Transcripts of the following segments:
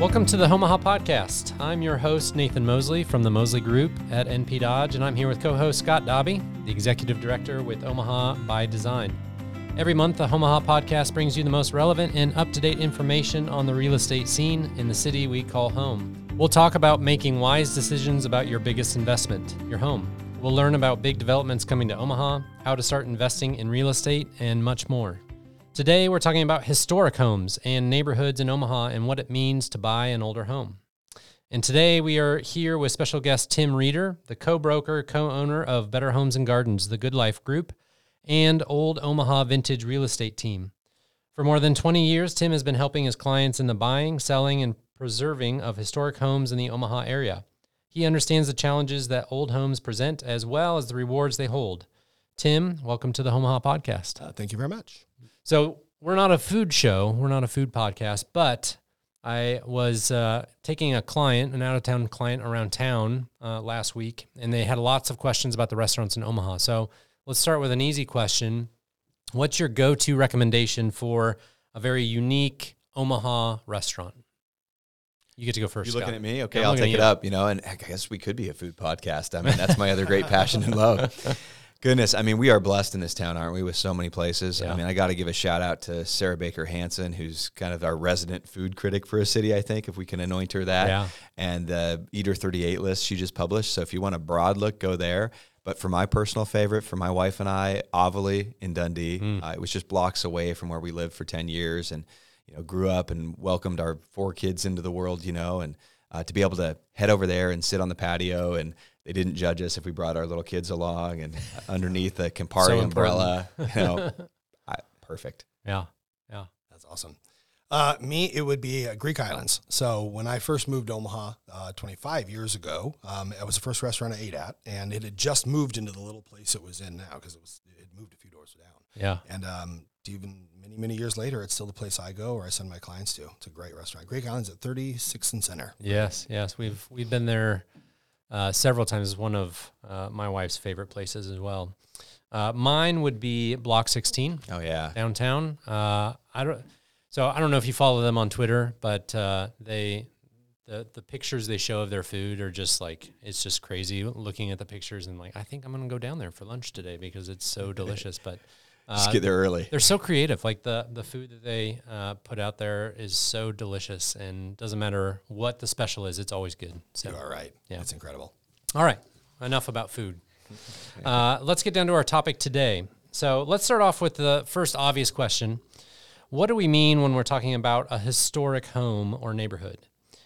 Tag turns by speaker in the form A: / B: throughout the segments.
A: Welcome to the Omaha Podcast. I'm your host, Nathan Moseley from the Moseley Group at NP Dodge, and I'm here with co host Scott Dobbe, the Executive Director with Omaha by Design. Every month, the Omaha Podcast brings you the most relevant and up to date information on the real estate scene in the city we call home. We'll talk about making wise decisions about your biggest investment, your home. We'll learn about big developments coming to Omaha, how to start investing in real estate, and much more. Today, we're talking about historic homes and neighborhoods in Omaha and what it means to buy an older home. And today, we are here with special guest Tim Reeder, the co broker, co owner of Better Homes and Gardens, the Good Life Group, and Old Omaha Vintage Real Estate Team. For more than 20 years, Tim has been helping his clients in the buying, selling, and preserving of historic homes in the Omaha area. He understands the challenges that old homes present as well as the rewards they hold. Tim, welcome to the Omaha podcast.
B: Uh, thank you very much.
A: So we're not a food show, we're not a food podcast, but I was uh, taking a client, an out of town client around town uh, last week, and they had lots of questions about the restaurants in Omaha. So let's start with an easy question. What's your go to recommendation for a very unique Omaha restaurant? You get to go first.
C: You looking at me? Okay,
A: I'm
C: I'll take it up. You know, and I guess we could be a food podcast. I mean, that's my other great passion and love. Goodness, I mean, we are blessed in this town, aren't we? With so many places.
A: Yeah.
C: I mean, I got to give a shout out to Sarah Baker Hansen, who's kind of our resident food critic for a city. I think if we can anoint her that,
A: Yeah.
C: and the Eater 38 list she just published. So if you want a broad look, go there. But for my personal favorite, for my wife and I, Avoli in Dundee,
A: Hmm.
C: uh, it was just blocks away from where we lived for 10 years and, you know, grew up and welcomed our four kids into the world, you know, and uh, to be able to head over there and sit on the patio and they didn't judge us if we brought our little kids along and underneath the Campari
A: So
C: umbrella, you know, I, perfect.
A: Yeah. Yeah.
B: That's awesome. Uh, me, it would be uh, Greek Islands. So when I first moved to Omaha uh, 25 years ago, um, it was the first restaurant I ate at, and it had just moved into the little place it was in now because it was it had moved a few doors down.
A: Yeah.
B: And um, even many many years later, it's still the place I go or I send my clients to. It's a great restaurant. Greek Islands at 36th and Center.
A: Yes, yes, we've we've been there uh, several times. It's one of uh, my wife's favorite places as well. Uh, mine would be Block 16
C: Oh, yeah.
A: downtown. Uh, I don't. So I don't know if you follow them on Twitter, but uh, they the the pictures they show of their food are just like it's just crazy. Looking at the pictures and like I think I'm gonna go down there for lunch today because it's so delicious. But
C: Just get there early.
A: they're so creative. Like the the food that they uh, put out there is so delicious, and doesn't matter what the special is, it's always good. So,
B: You are right.
A: Yeah.
B: It's incredible.
A: all right, enough about food. Uh, let's get down to our topic today. So let's start off with the first obvious question: What do we mean when we're talking about a historic home or neighborhood?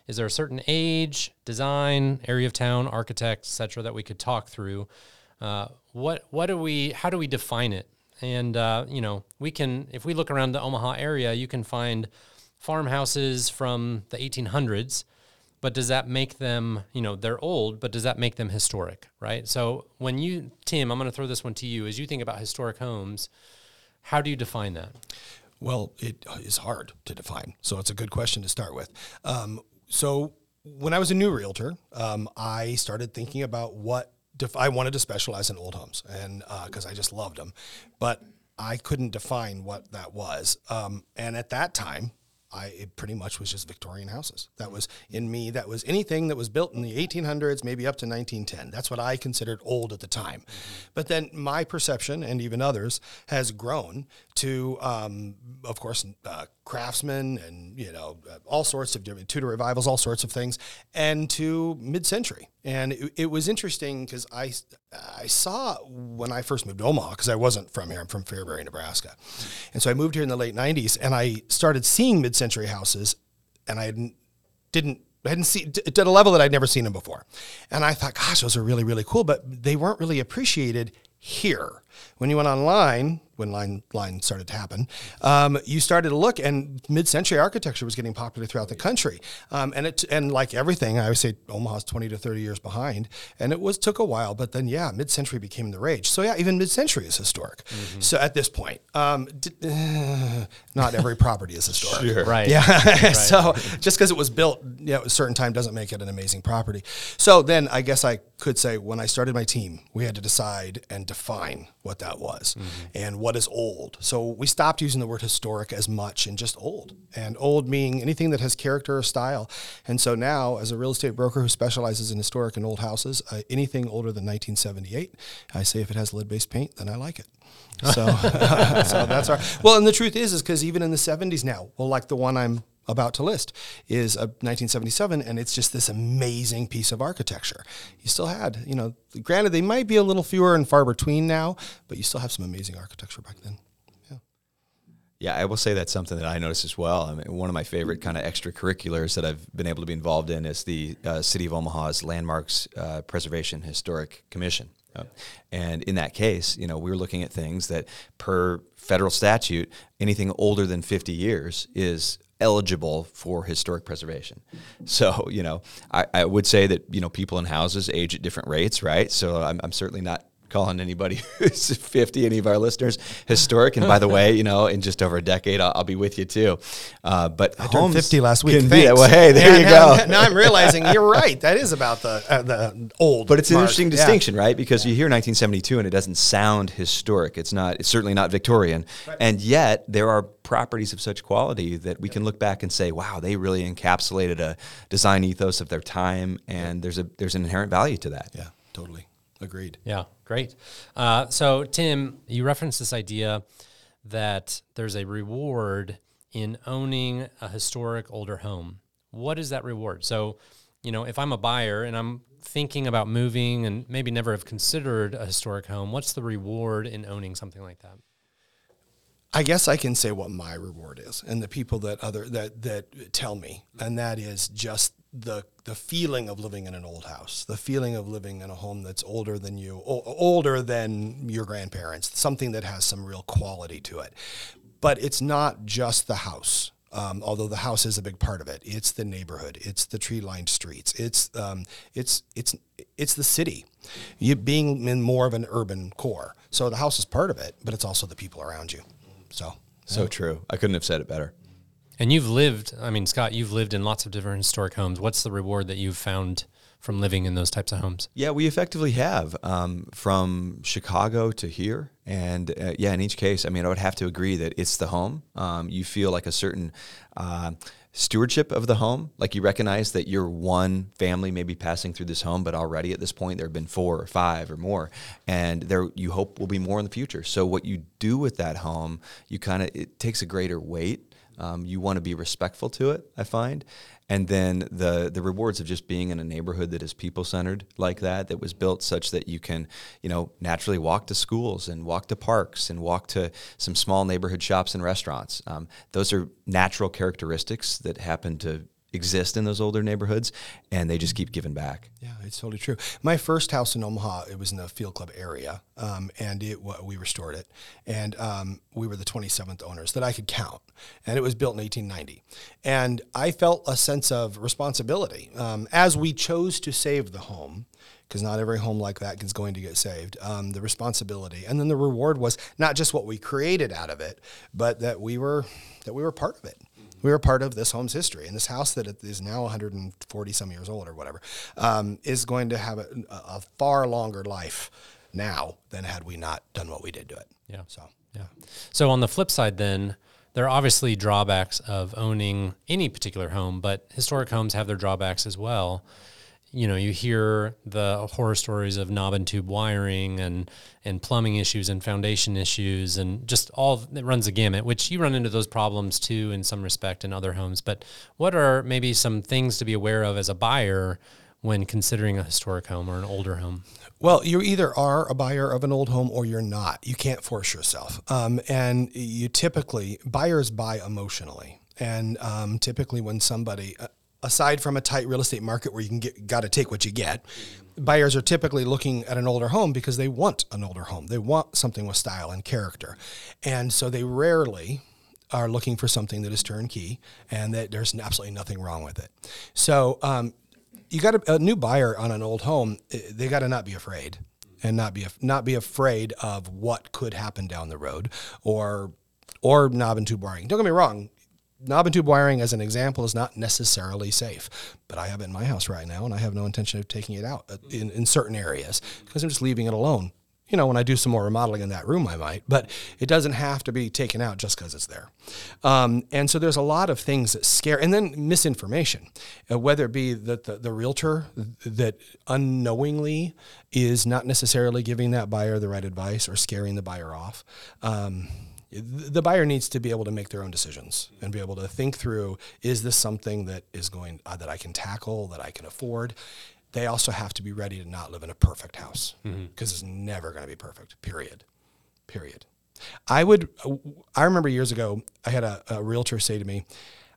A: Is there a certain age, design, area of town, architect, etc., that we could talk through? Uh, what what do we? How do we define it? And uh, you know, we can if we look around the Omaha area, you can find farmhouses from the 1800s. But does that make them? You know, they're old, but does that make them historic? Right. So when you, Tim, I'm going to throw this one to you. As you think about historic homes, how do you define that?
B: Well, it is hard to define. So it's a good question to start with. Um, so when I was a new realtor, um, I started thinking about what def- I wanted to specialize in old homes, and because I just loved them, but I couldn't define what that was. Um, and at that time, I it pretty much was just Victorian houses. That was in me. That was anything that was built in the 1800s, maybe up to 1910. That's what I considered old at the time. But then my perception, and even others, has grown to, um, of course, uh, craftsmen and you know all sorts of different Tudor revivals, all sorts of things, and to mid-century. And it, it was interesting because I I saw when I first moved to Omaha because I wasn't from here. I'm from Fairbury, Nebraska, and so I moved here in the late '90s, and I started seeing mid-century houses, and I didn't. I hadn't seen at a level that I'd never seen them before, and I thought, "Gosh, those are really, really cool." But they weren't really appreciated here. When you went online, when line line started to happen, um, you started to look, and mid-century architecture was getting popular throughout the country. Um, and it and like everything, I would say Omaha's twenty to thirty years behind, and it was took a while, but then yeah, mid-century became the rage. So yeah, even mid-century is historic. So at this point, um, d- not every property is historic.
A: Right.
B: Yeah. so just because it was built you know, at a certain time doesn't make it an amazing property. So then I guess I could say when I started my team, we had to decide and define what that was and what is old. So we stopped using the word historic as much and just old. And old meaning anything that has character or style. And so now, as a real estate broker who specializes in historic and old houses, uh, anything older than 1978, I say if it has lead based paint, then I like it. So, so that's our well. And the truth is, is because even in the 70s now, well, like the one I'm about to list is a 1977 and it's just this amazing piece of architecture. You still had you know granted they might be a little fewer and far between now but you still have some amazing architecture back then. Yeah.
C: Yeah i will say that's something that i noticed as well. I mean one of my favorite kind of extracurriculars that i've been able to be involved in is the uh, city of omaha's landmarks uh, preservation historic commission. Uh, and in that case, you know, we were looking at things that per federal statute, anything older than 50 years is eligible for historic preservation. So, you know, I, I, would say that, you know, people in houses age at different rates, right? So I'm, I'm certainly not calling anybody who's 50, any of our listeners, historic. And by the way, you know, in just over a decade, I'll, I'll be with you too. Uh, but
B: I turned 50 last week.
C: Be, well, hey, there
B: and,
C: you go.
B: now I'm realizing you're right. That is about the uh, the old.
C: But it's
B: mark.
C: an interesting distinction, yeah. right? Because yeah. you hear 1972 and it doesn't sound historic. It's not. It's certainly not Victorian. Right. And yet there are properties of such quality that we can look back and say, wow, they really encapsulated a design ethos of their time, and there's a there's an inherent value to that.
B: Yeah, totally. Agreed.
A: Yeah, great. Uh, so, Tim, you referenced this idea that there's a reward in owning a historic older home. What is that reward? So, you know, if I'm a buyer and I'm thinking about moving and maybe never have considered a historic home, what's the reward in owning something like that?
B: I guess I can say what my reward is and the people that other that that tell me and that is just the the feeling of living in an old house, the feeling of living in a home that's older than you, o- older than your grandparents, something that has some real quality to it. But it's not just the house. Um, although the house is a big part of it, it's the neighborhood, it's the tree-lined streets, it's um, it's it's it's the city. You being in more of an urban core, so the house is part of it, but it's also the people around you. So
C: so yeah. true. I couldn't have said it better.
A: And you've lived, I mean, Scott, you've lived in lots of different historic homes. What's the reward that you've found from living in those types of homes?
C: Yeah, we effectively have um, from Chicago to here. And uh, yeah, in each case, I mean, I would have to agree that it's the home. Um, you feel like a certain uh, stewardship of the home. Like you recognize that you're one family maybe passing through this home, but already at this point there have been four or five or more, and there you hope will be more in the future. So what you do with that home, you kind of it takes a greater weight um, you want to be respectful to it, I find. And then the the rewards of just being in a neighborhood that is people centered like that, that was built such that you can, you know, naturally walk to schools and walk to parks and walk to some small neighborhood shops and restaurants. Um, those are natural characteristics that happen to exist in those older neighborhoods, and they just keep giving back.
B: Yeah, it's totally true. My first house in Omaha, it was in the Field Club area, um, and it we restored it, and um, we were the 27th owners that I could count, and it was built in 1890, and I felt a sense of responsibility um, as we chose to save the home because not every home like that is going to get saved. Um, the responsibility, and then the reward was not just what we created out of it, but that we were that we were part of it we were part of this home's history. And this house that is now 140 some years old or whatever um, is going to have a, a, far longer life now than had we not done what we did to it.
A: Yeah. So, yeah. So on the flip side, then, there are obviously drawbacks of owning any particular home, but historic homes have their drawbacks as well you know, you hear the horror stories of knob and tube wiring and and plumbing issues and foundation issues and just all it runs a gamut, which you run into those problems too in some respect in other homes. But what are maybe some things to be aware of as a buyer when considering a historic home or an older home?
B: Well, you either are a buyer of an old home or you're not. You can't force yourself. Um, and you typically, buyers buy emotionally. And um, typically, when somebody, uh, aside from a tight real estate market where you can get got to take what you get, buyers are typically looking at an older home because they want an older home. They want something with style and character. And so they rarely are looking for something that is turnkey and that there's absolutely nothing wrong with it. So um, you got a, a new buyer on an old home, eh, they got to not be afraid and not be not be afraid of what could happen down the road or or knob and tube wiring. Don't get me wrong, knob and tube wiring, as an example, is not necessarily safe. But I have it in my house right now, and I have no intention of taking it out in, in certain areas because I'm just leaving it alone. you know, when I do some more remodeling in that room, I might, but it doesn't have to be taken out just because it's there. Um, and so there's a lot of things that scare, and then misinformation, uh, whether it be that the, the realtor that unknowingly is not necessarily giving that buyer the right advice or scaring the buyer off. Um, the buyer needs to be able to make their own decisions and be able to think through is this something that is going uh, that I can tackle that I can afford they also have to be ready to not live in a perfect house because mm-hmm. it's never going to be perfect. Period. Period. I would. I remember years ago, I had a, a realtor say to me,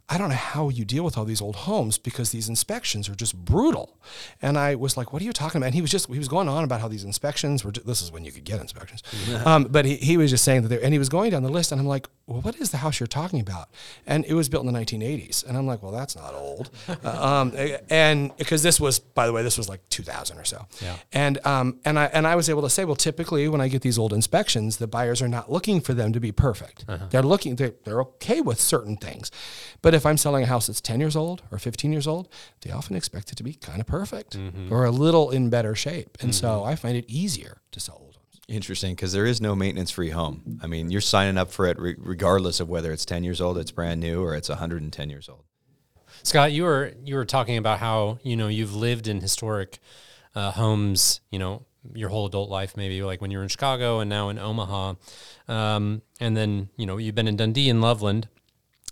B: I don't know how you deal with all these old homes because these inspections are just brutal. And I was like, what are you talking about? And he was just, he was going on about how these inspections were, just, this is when you could get inspections. um, but he, he was just saying that, there, and he was going down the list and I'm like, well, what is the house you're talking about? And it was built in the 1980s. And I'm like, well, that's not old. uh, um, and because this was, by the way, this was like 2000 or so. Yeah. And, um, and I, and I was able to say, well, typically when I get these old inspections, the buyers are not looking for them to be perfect. Uh-huh. They're looking, they're, they're okay with certain things. But if I'm selling a house that's 10 years old or 15 years old, they often expect it to be kind of perfect mm-hmm. or a little in better shape. And mm-hmm. so I find it easier to sell.
C: Interesting, because there is no maintenance free home. I mean, you're signing up for it re- regardless of whether it's 10 years old, it's brand new, or it's 110 years old.
A: Scott, you were you were talking about how you know you've lived in historic uh, homes, you know, your whole adult life, maybe like when you were in Chicago and now in Omaha, um, and then you know you've been in Dundee and Loveland.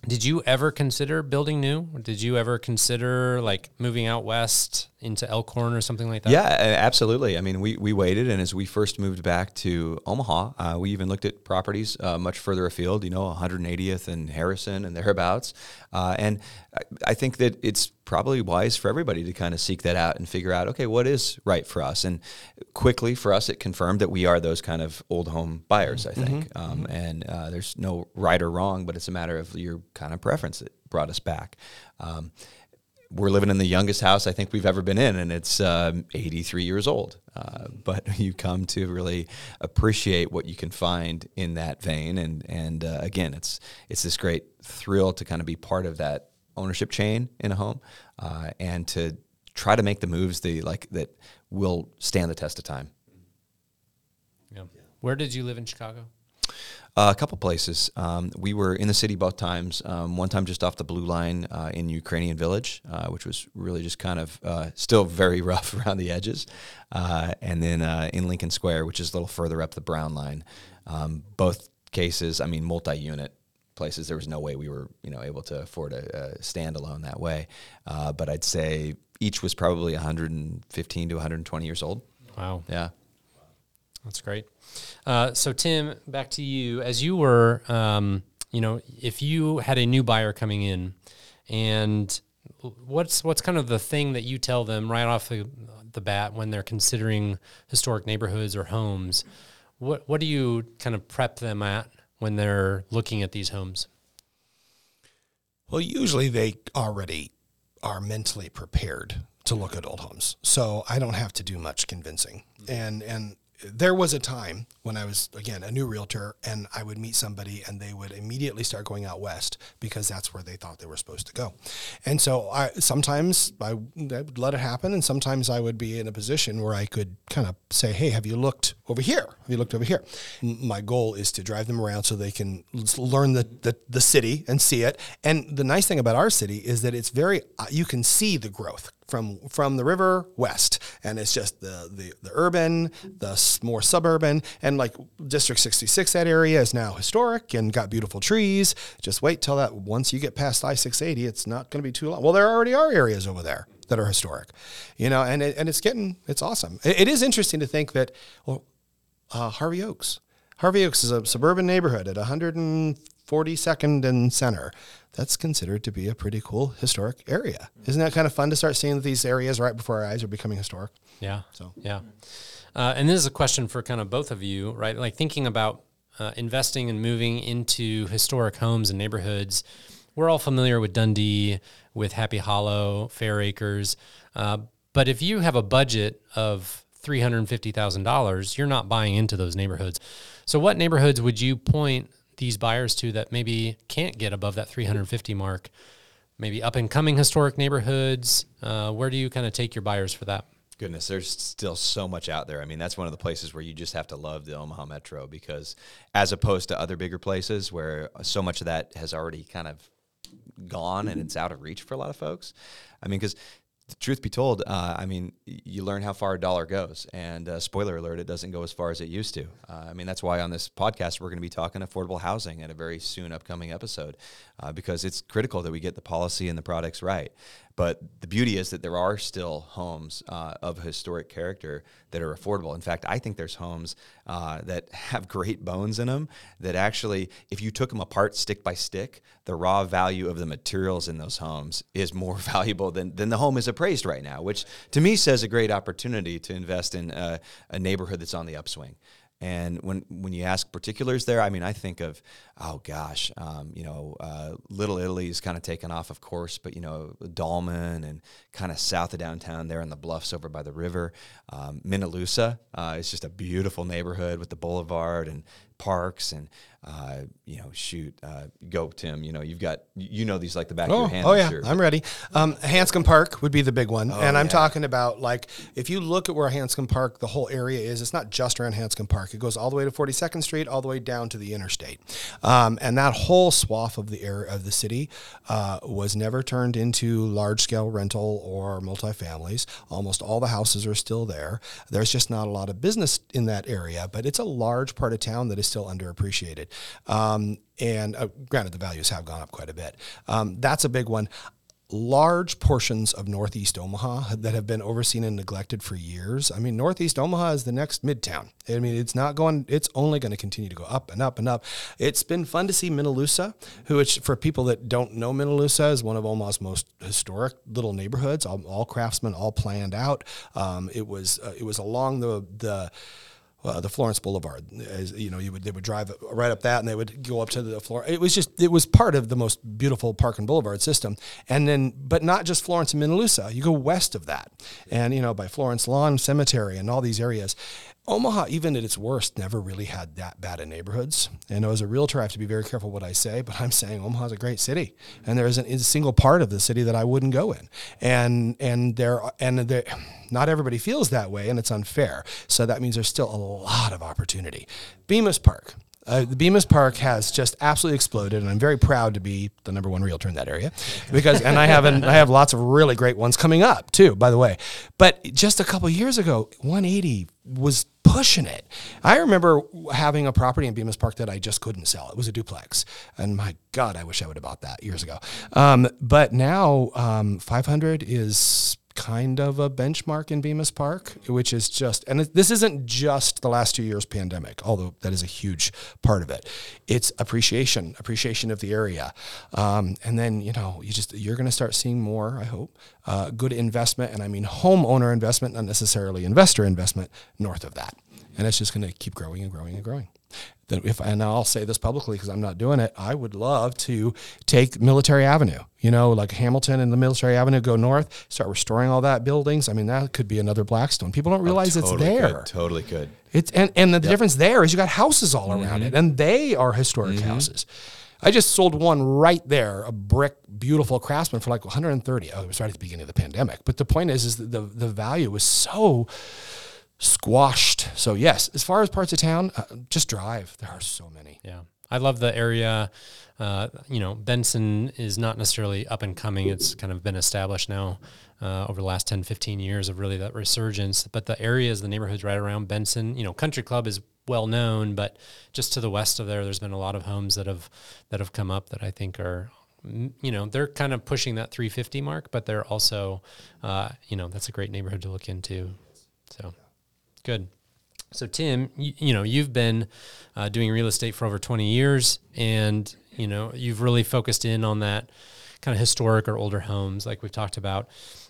A: Did you ever consider building new? Did you ever consider like moving out west into Elkhorn or something like that?
C: Yeah, absolutely. I mean, we, we waited, and as we first moved back to Omaha, uh, we even looked at properties uh, much further afield, you know, 180th and Harrison and thereabouts. Uh, and I think that it's probably wise for everybody to kind of seek that out and figure out, okay, what is right for us? And quickly for us, it confirmed that we are those kind of old home buyers, I think. Mm-hmm. Um, and uh, there's no right or wrong, but it's a matter of your kind of preference that brought us back. Um, we're living in the youngest house I think we've ever been in, and it's um, 83 years old. Uh, but you come to really appreciate what you can find in that vein, and and uh, again, it's it's this great thrill to kind of be part of that ownership chain in a home, uh, and to try to make the moves the like that will stand the test of time.
A: Yeah. Where did you live in Chicago?
C: Uh, a couple places. Um, we were in the city both times. Um, one time just off the blue line uh, in Ukrainian Village, uh, which was really just kind of uh, still very rough around the edges. Uh, and then uh, in Lincoln Square, which is a little further up the brown line. Um, both cases, I mean, multi-unit places. There was no way we were, you know, able to afford a, a standalone that way. but I'd say each was probably 115 to 120 years old.
A: Wow.
C: Yeah.
A: That's great. Uh, so Tim, back to you. As you were, um, you know, if you had a new buyer coming in, and what's what's kind of the thing that you tell them right off the, the bat when they're considering historic neighborhoods or homes? What what do you kind of prep them at when they're looking at these homes?
B: Well, usually they already are mentally prepared to look at old homes. So I don't have to do much convincing. And and there was a time when I was again a new realtor and I would meet somebody and they would immediately start going out west because that's where they thought they were supposed to go. And so I sometimes I, I would let it happen and sometimes I would be in a position where I could kind of say, "Hey, have you looked over here? Have you looked over here?" My goal is to drive them around so they can learn the the, the city and see it. And the nice thing about our city is that it's very uh, you can see the growth from from the river west, and it's just the the, the urban, the more suburban, and like District 66, that area is now historic and got beautiful trees. Just wait till that once you get past I-680, it's not going to be too long. Well, there already are areas over there that are historic, you know, and it, and it's getting it's awesome. it, it is interesting to think that well, uh, Harvey Oaks. Harvey Oaks is a suburban neighborhood at 142nd and Center that's considered to be a pretty cool historic area. Isn't that kind of fun to start seeing these areas right before our eyes are becoming historic?
A: Yeah. So yeah. Uh, and this is a question for kind of both of you, right? Like thinking about uh, investing and moving into historic homes and neighborhoods. We're all familiar with Dundee, with Happy Hollow, Fair Acres. Uh, but if you have a budget of $350,000, you're not buying into those neighborhoods. So, what neighborhoods would you point these buyers to that maybe can't get above that 350 mark? Maybe up and coming historic neighborhoods. Uh, where do you kind of take your buyers for that?
C: Goodness, there's still so much out there. I mean, that's one of the places where you just have to love the Omaha Metro because, as opposed to other bigger places where so much of that has already kind of gone and it's out of reach for a lot of folks. I mean, because truth be told, uh, I mean, you learn how far a dollar goes. And uh, spoiler alert, it doesn't go as far as it used to. Uh, I mean, that's why on this podcast, we're going to be talking affordable housing at a very soon upcoming episode uh, because it's critical that we get the policy and the products right. But the beauty is that there are still homes uh, of historic character that are affordable. In fact, I think there's homes uh, that have great bones in them that actually, if you took them apart stick by stick, the raw value of the materials in those homes is more valuable than, than the home is appraised right now, which to me says a great opportunity to invest in a, a neighborhood that's on the upswing. And when when you ask particulars there, I mean, I think of, oh gosh, um, you know, uh, Little Italy is kind of taken off, of course, but you know, Dahlman and kind of south of downtown there in the bluffs over by the river. Um, uh, is just a beautiful neighborhood with the boulevard and parks and uh, you know shoot uh, go tim you know you've got you know these like the back
B: oh,
C: of your hand
B: oh yeah
C: sure.
B: i'm ready. Um, hanscom park would be the big one
C: Oh,
B: and i'm
C: yeah.
B: talking about like if you look at where hanscom park the whole area is it's not just around hanscom park. It goes all the way to 42nd street all the way down to the interstate. Um, and that whole swath of the area of the city uh, was never turned into large scale rental or multifamilies. Almost all the houses are still there. There's just not a lot of business in that area but it's a large part of town that is still underappreciated um, and uh, granted the values have gone up quite a bit um, that's a big one large portions of Northeast Omaha that have been overseen and neglected for years. I mean, Northeast Omaha is the next midtown. I mean, it's not going, it's only going to continue to go up and up and up. It's been fun to see Minne Lusa, who, which for people that don't know Minne Lusa, is one of Omaha's most historic little neighborhoods, all, all craftsmen, all planned out. Um, it was, uh, it was along the, the, uh, the Florence Boulevard. As, you know, you would they would drive right up that, and they would go up to the floor. It was just it was part of the most beautiful park and boulevard system. And then, but not just Florence and Minne Lusa. You go west of that, and you know by Florence Lawn Cemetery and all these areas. Omaha, even at its worst, never really had that bad of neighborhoods. And as a realtor, I have to be very careful what I say, but I'm saying Omaha's a great city, and there isn't a single part of the city that I wouldn't go in. And and there and there, not everybody feels that way, and it's unfair. So that means there's still a lot of opportunity. Bemis Park. Uh, the Bemis Park has just absolutely exploded, and I'm very proud to be the number one realtor in that area, because and I have an, I have lots of really great ones coming up too, by the way. But just a couple years ago, 180 was pushing it. I remember having a property in Bemis Park that I just couldn't sell. It was a duplex, and my God, I wish I would have bought that years ago. Um, but now um, 500 is kind of a benchmark in Bemis Park, which is just, and this isn't just the last two years pandemic, although that is a huge part of it. It's appreciation, appreciation of the area. Um, and then, you know, you just, you're going to start seeing more, I hope, uh, good investment. And I mean homeowner investment, not necessarily investor investment north of that. And it's just going to keep growing and growing and growing that if and I'll say this publicly because I'm not doing it, I would love to take Military Avenue, you know, like Hamilton and the Military Avenue, go north, start restoring all that buildings. I mean, that could be another Blackstone. People don't realize it's
C: Oh, Totally
B: there.
C: could, totally could.
B: It's and, and the difference there is you got houses all around
C: Mm-hmm.
B: it, and they are historic houses. I just sold one right there, a brick, beautiful craftsman for like 130. Oh, it was right at the beginning of the pandemic. But the point is, is that the the value was so squashed. So yes, as far as parts of town, uh, just drive. There are so many.
A: Yeah. I love the area. Uh, you know, Benson is not necessarily up and coming. It's kind of been established now uh, over the last 10, 15 years of really that resurgence. But the areas, the neighborhoods right around Benson, you know, Country Club is well known, but just to the west of there, there's been a lot of homes that have that have come up that I think are you know they're kind of pushing that 350 mark but they're also uh, you know that's a great neighborhood to look into so good so Tim, you, you know you've been uh, doing real estate for over 20 years, and you know you've really focused in on that kind of historic or older homes, like we've talked about.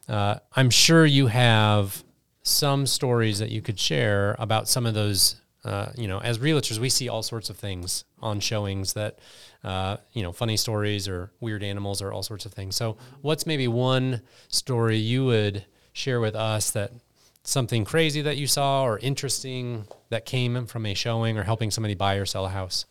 A: Uh, I'm sure you have some stories that you could share about some of those. Uh, you know, as realtors, we see all sorts of things on showings that, uh, you know, funny stories or weird animals or all sorts of things. So, what's maybe one story you would share with us that something crazy that you saw or interesting that came from a showing or helping somebody buy or sell a house?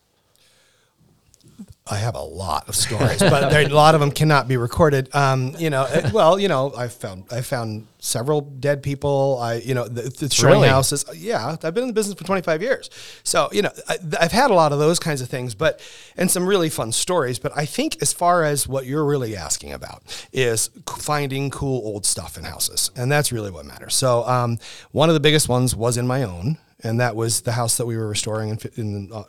B: I have a lot of stories, but there, a lot of them cannot be recorded. Um, you know, uh, well, you know, I found I found several dead people. I, you know, the, the showing
A: Really?
B: houses. Yeah, I've been in the business for 25 years, so you know, I, I've had a lot of those kinds of things, but and some really fun stories. But I think as far as what you're really asking about is finding cool old stuff in houses, and that's really what matters. So um, one of the biggest ones was in my own and that was the house that we were restoring. In, in uh,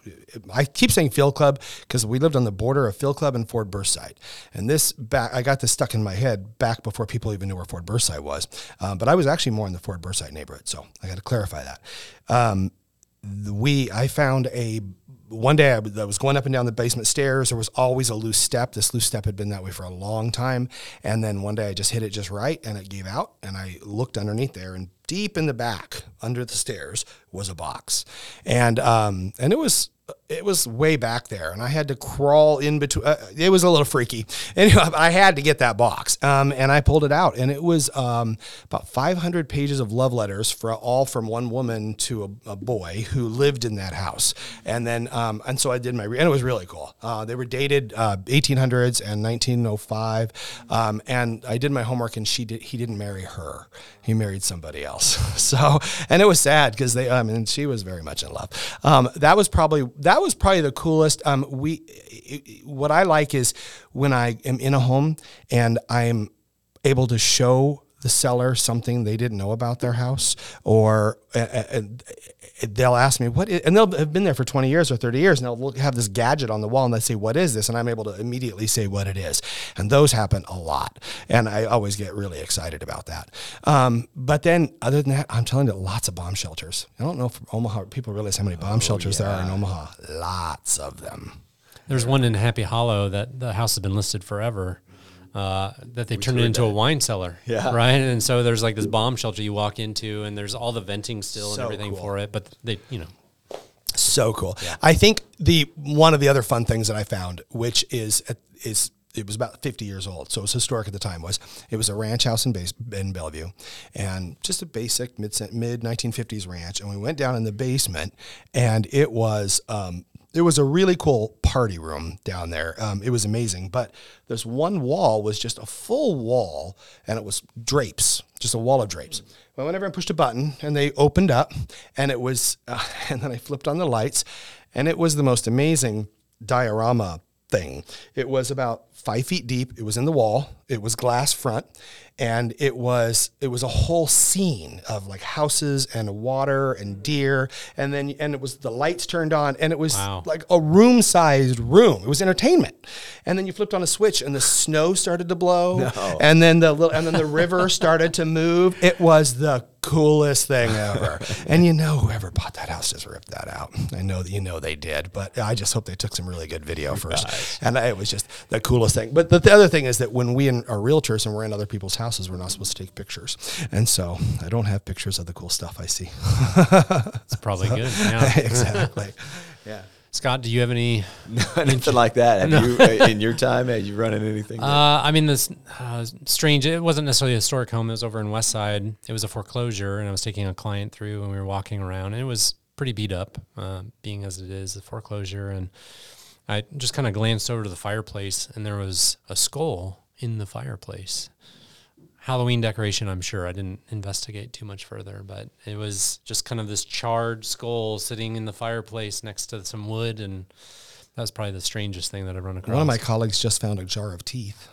B: I keep saying Field Club because we lived on the border of Field Club and Ford Burnside. And this back, I got this stuck in my head back before people even knew where Ford Burnside was. Um, but I was actually more in the Ford Burnside neighborhood, so I got to clarify that. Um, we, I found a one day I was going up and down the basement stairs. There was always a loose step. This loose step had been that way for a long time. And then one day I just hit it just right and it gave out. And I looked underneath there and deep in the back under the stairs was a box. And, um, and it was, it was way back there and I had to crawl in between. Uh, it was a little freaky. Anyway, I had to get that box. Um, and I pulled it out and it was, um, about 500 pages of love letters for all from one woman to a, a boy who lived in that house. And then, um, and so I did my, re- and it was really cool. Uh, they were dated, uh, 1800s and 1905. Um, and I did my homework and she did, he didn't marry her. He married somebody else. So, and it was sad because they, I mean, she was very much in love. Um, that was probably, that was probably the coolest. Um, we, what I like is when I am in a home and I'm able to show the seller something they didn't know about their house, or uh, they'll ask me what, is, and they'll have been there for 20 years or 30 years, and they'll look, have this gadget on the wall, and they say, "What is this?" And I'm able to immediately say what it is, and those happen a lot, and I always get really excited about that. Um, but then, other than that, I'm telling you, lots of bomb shelters. I don't know if Omaha people realize how many bomb shelters there are in Omaha. Lots of them.
A: There's one in Happy Hollow that the house has been listed forever. Uh, that they turned it into a wine cellar,
C: Yeah.
A: right. And so there's like this bomb shelter you walk into, and there's all the venting still and everything
B: cool.
A: for it. But they, you know,
B: So cool. I think the one of the other fun things that I found, which is is it was about 50 years old, so it was historic at the time. Was it was a ranch house in base in Bellevue, and just a basic mid mid 1950s ranch. And we went down in the basement, and it was um, it was a really cool party room down there. Um, it was amazing, but this one wall was just a full wall, and it was drapes, just a wall of drapes. Well, whenever I pushed a button and they opened up, and it was, uh, and then I flipped on the lights, and it was the most amazing diorama thing. It was about five feet deep. It was in the wall. It was glass front, and it was it was a whole scene of like houses and water and deer, and then and it was the lights turned on, and it was
A: Wow.
B: like a room sized room. It was entertainment, and then you flipped on a switch, and the snow started to blow, and then the little, and then the river started to move. It was the coolest thing ever. and you know, whoever bought that house just ripped that out. I know that you know they did, but I just hope they took some really good video first. And it was just the coolest thing. But the, the other thing is that when we are realtors and we're in other people's houses, we're not supposed to take pictures. And so I don't have pictures of the cool stuff I see.
A: it's probably good. Yeah.
B: exactly. Yeah.
A: Scott, do you have any?
C: Anything like that? Have you uh, in your time? Have you run into anything?
A: Uh, I mean, this uh, strange. It wasn't necessarily a historic home. It was over in West Side. It was a foreclosure, and I was taking a client through, and we were walking around, and it was pretty beat up, uh, being as it is a foreclosure. And I just kind of glanced over to the fireplace, and there was a skull in the fireplace. Halloween decoration, I'm sure. I didn't investigate too much further, but it was just kind of this charred skull sitting in the fireplace next to some wood, and that was probably the strangest thing that I've run across.
B: One of my colleagues just found a jar of teeth.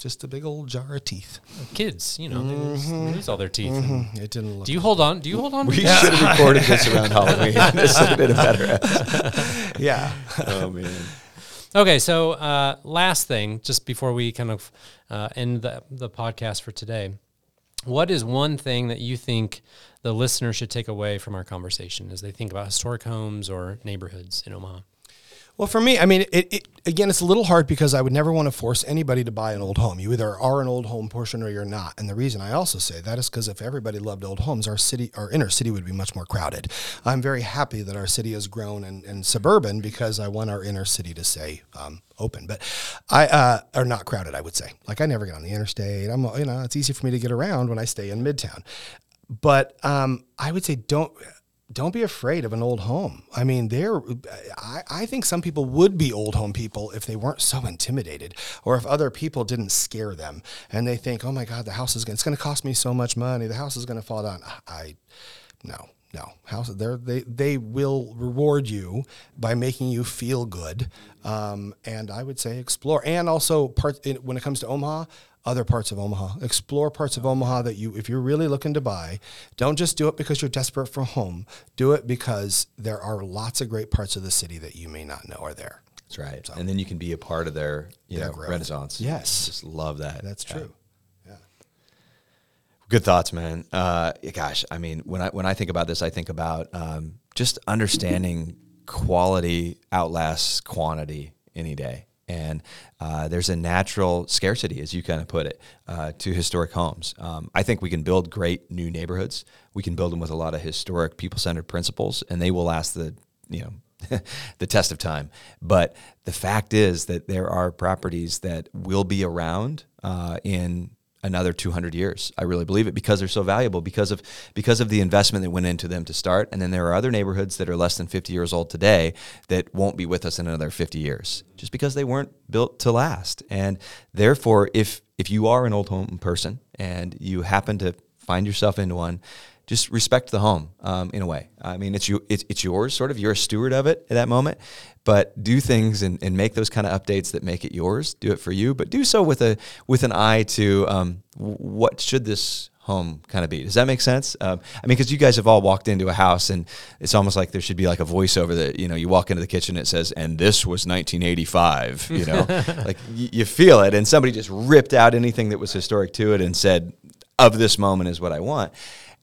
B: Just a big old jar of teeth.
A: kids, you know, they lose, they mm-hmm. lose all their teeth. Mm-hmm. and-
B: It didn't look.
A: Do you hold on? Do you hold on?
C: we
A: to
C: should have recorded this around Halloween. this would have been a better episode.
B: yeah.
C: Oh man.
A: Okay, so uh, last thing, just before we kind of uh, end the, the podcast for today, what is one thing that you think the listener should take away from our conversation as they think about historic homes or neighborhoods in Omaha?
B: Well, for me, I mean, it, it again, it's a little hard because I would never want to force anybody to buy an old home. You either are an old home person or you're not. And the reason I also say that is because if everybody loved old homes, our city, our inner city would be much more crowded. I'm very happy that our city has grown and, and suburban because I want our inner city to stay um, open, but I uh, are not crowded. I would say, like I never get on the interstate. I'm, you know, it's easy for me to get around when I stay in Midtown. But um, I would say don't don't be afraid of an old home. I mean, there. I, I think some people would be old home people if they weren't so intimidated, or if other people didn't scare them, and they think, "Oh my God, the house is going. It's going to cost me so much money. The house is going to fall down." I, no, no. House. They they will reward you by making you feel good, um, and I would say explore. And also, part when it comes to Omaha, other parts of Omaha. Explore parts of Omaha that you, if you're really looking to buy, don't just do it because you're desperate for a home. Do it because there are lots of great parts of the city that you may not know are there.
C: That's right. So, and then you can be a part of their, you their know, growth. renaissance.
B: Yes.
C: Just love that.
B: That's true. Yeah.
C: Good thoughts, man. Uh, gosh, I mean, when I when I think about this, I think about um, just understanding quality outlasts quantity any day. And uh, there's a natural scarcity, as you kind of put it, uh, to historic homes. Um, I think we can build great new neighborhoods. We can build them with a lot of historic, people-centered principles, and they will last the you know the test of time. But the fact is that there are properties that will be around uh, in another 200 years. I really believe it because they're so valuable because of because of the investment that went into them to start and then there are other neighborhoods that are less than 50 years old today that won't be with us in another 50 years just because they weren't built to last. And therefore if if you are an old home person and you happen to find yourself into one just respect the home um, in a way. I mean, it's you, it's, it's yours, sort of. You're a steward of it at that moment, but do things and, and make those kind of updates that make it yours. Do it for you, but do so with a with an eye to um, what should this home kind of be. Does that make sense? Um, I mean, because you guys have all walked into a house and it's almost like there should be like a voiceover that you know you walk into the kitchen and it says, "And this was 1985." You know, like y- you feel it, and somebody just ripped out anything that was historic to it and said, "Of this moment is what I want."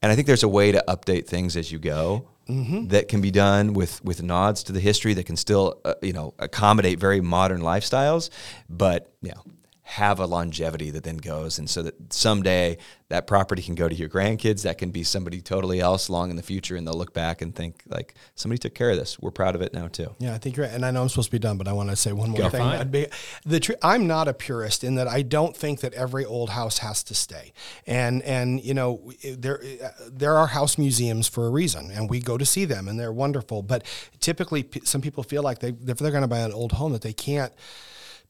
C: And I think there's a way to update things as you go. Mm-hmm. That can be done with with nods to the history that can still uh, you know accommodate very modern lifestyles, but know have a longevity that then goes. And so that someday that property can go to your grandkids. That can be somebody totally else long in the future and they'll look back and think like somebody took care of this. We're proud of it now too.
B: Yeah i think you're right. And i know i'm supposed to be done but i want to say one more go thing. be, the tr- i'm not a purist in that i don't think that every old house has to stay. And and you know there there are house museums for a reason and we go to see them and they're wonderful. But typically some people feel like they if they're going to buy an old home that they can't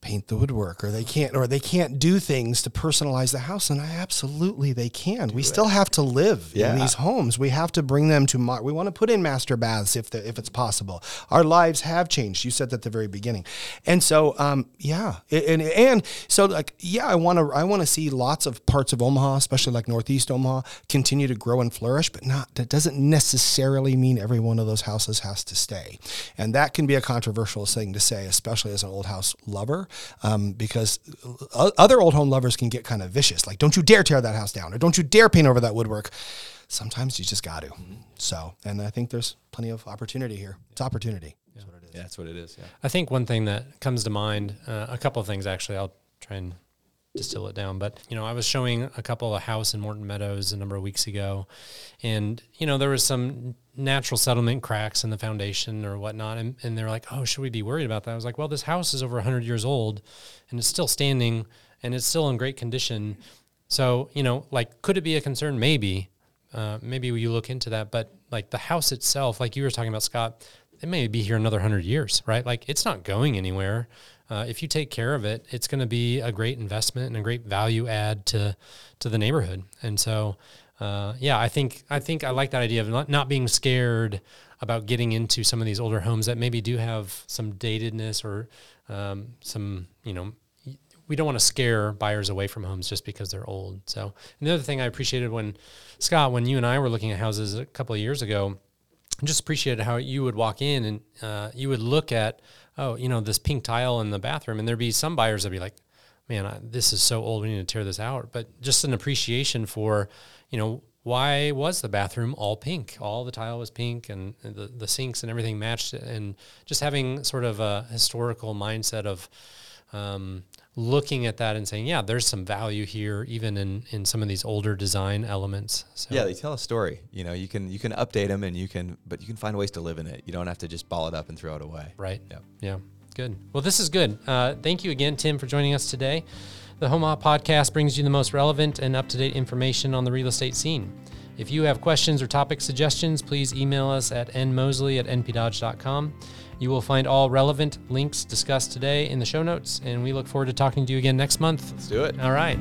B: paint the woodwork or they can't or they can't do things to personalize the house and I absolutely they can. Do we it. still have to live yeah. in these homes. We have to bring them to we want to put in master baths if the, if it's possible. Our lives have changed. You said that at the very beginning. And so um, yeah and and so like yeah i want to i want to see lots of parts of omaha especially like northeast omaha continue to grow and flourish but not that doesn't necessarily mean every one of those houses has to stay. And that can be a controversial thing to say especially as an old house lover um, because other old home lovers can get kind of vicious. Like, don't you dare tear that house down, or don't you dare paint over that woodwork. Sometimes you just got to. Mm-hmm. So, and I think there's plenty of opportunity here. It's opportunity.
C: Yeah. That's what it is. Yeah, that's what it is. Yeah.
A: I think one thing that comes to mind, uh, a couple of things actually. I'll try and distill it down. But you know, I was showing a couple of house in Morton Meadows a number of weeks ago, and you know, there was some natural settlement cracks in the foundation or whatnot, and, and they're like, "Oh, should we be worried about that?" I was like, "Well, this house is over hundred years old, and it's still standing, and it's still in great condition. So you know, like, could it be a concern? Maybe, uh, maybe you look into that. But like the house itself, like you were talking about, Scott, it may be here another hundred years, right? Like it's not going anywhere uh, if you take care of it, it's going to be a great investment and a great value add to to the neighborhood. And so, uh, yeah, I think I think I like that idea of not, not being scared about getting into some of these older homes that maybe do have some datedness or um, some you know we don't want to scare buyers away from homes just because they're old. So, and the other thing I appreciated when Scott, when you and I were looking at houses a couple of years ago, I just appreciated how you would walk in and uh, you would look at oh, you know, this pink tile in the bathroom. And there'd be some buyers that'd be like, man, I, this is so old. We need to tear this out. But just an appreciation for, you know, why was the bathroom all pink? All the tile was pink and the, the sinks and everything matched. And just having sort of a historical mindset of, um, looking at that and saying, yeah, there's some value here, even in in some of these older design elements.
C: So. Yeah, they tell a story. You know, you can you can update them, and you can, but you can find ways to live in it. You don't have to just ball it up and throw it away.
A: Right. Yeah. Yeah. Good. Well, this is good. Uh, thank you again, Tim, for joining us today. The Omaha podcast brings you the most relevant and up to date information on the real estate scene. If you have questions or topic suggestions, please email us at nmoseley at npdodge.com. You will find all relevant links discussed today in the show notes, and we look forward to talking to you again next month.
C: Let's do it.
A: All right.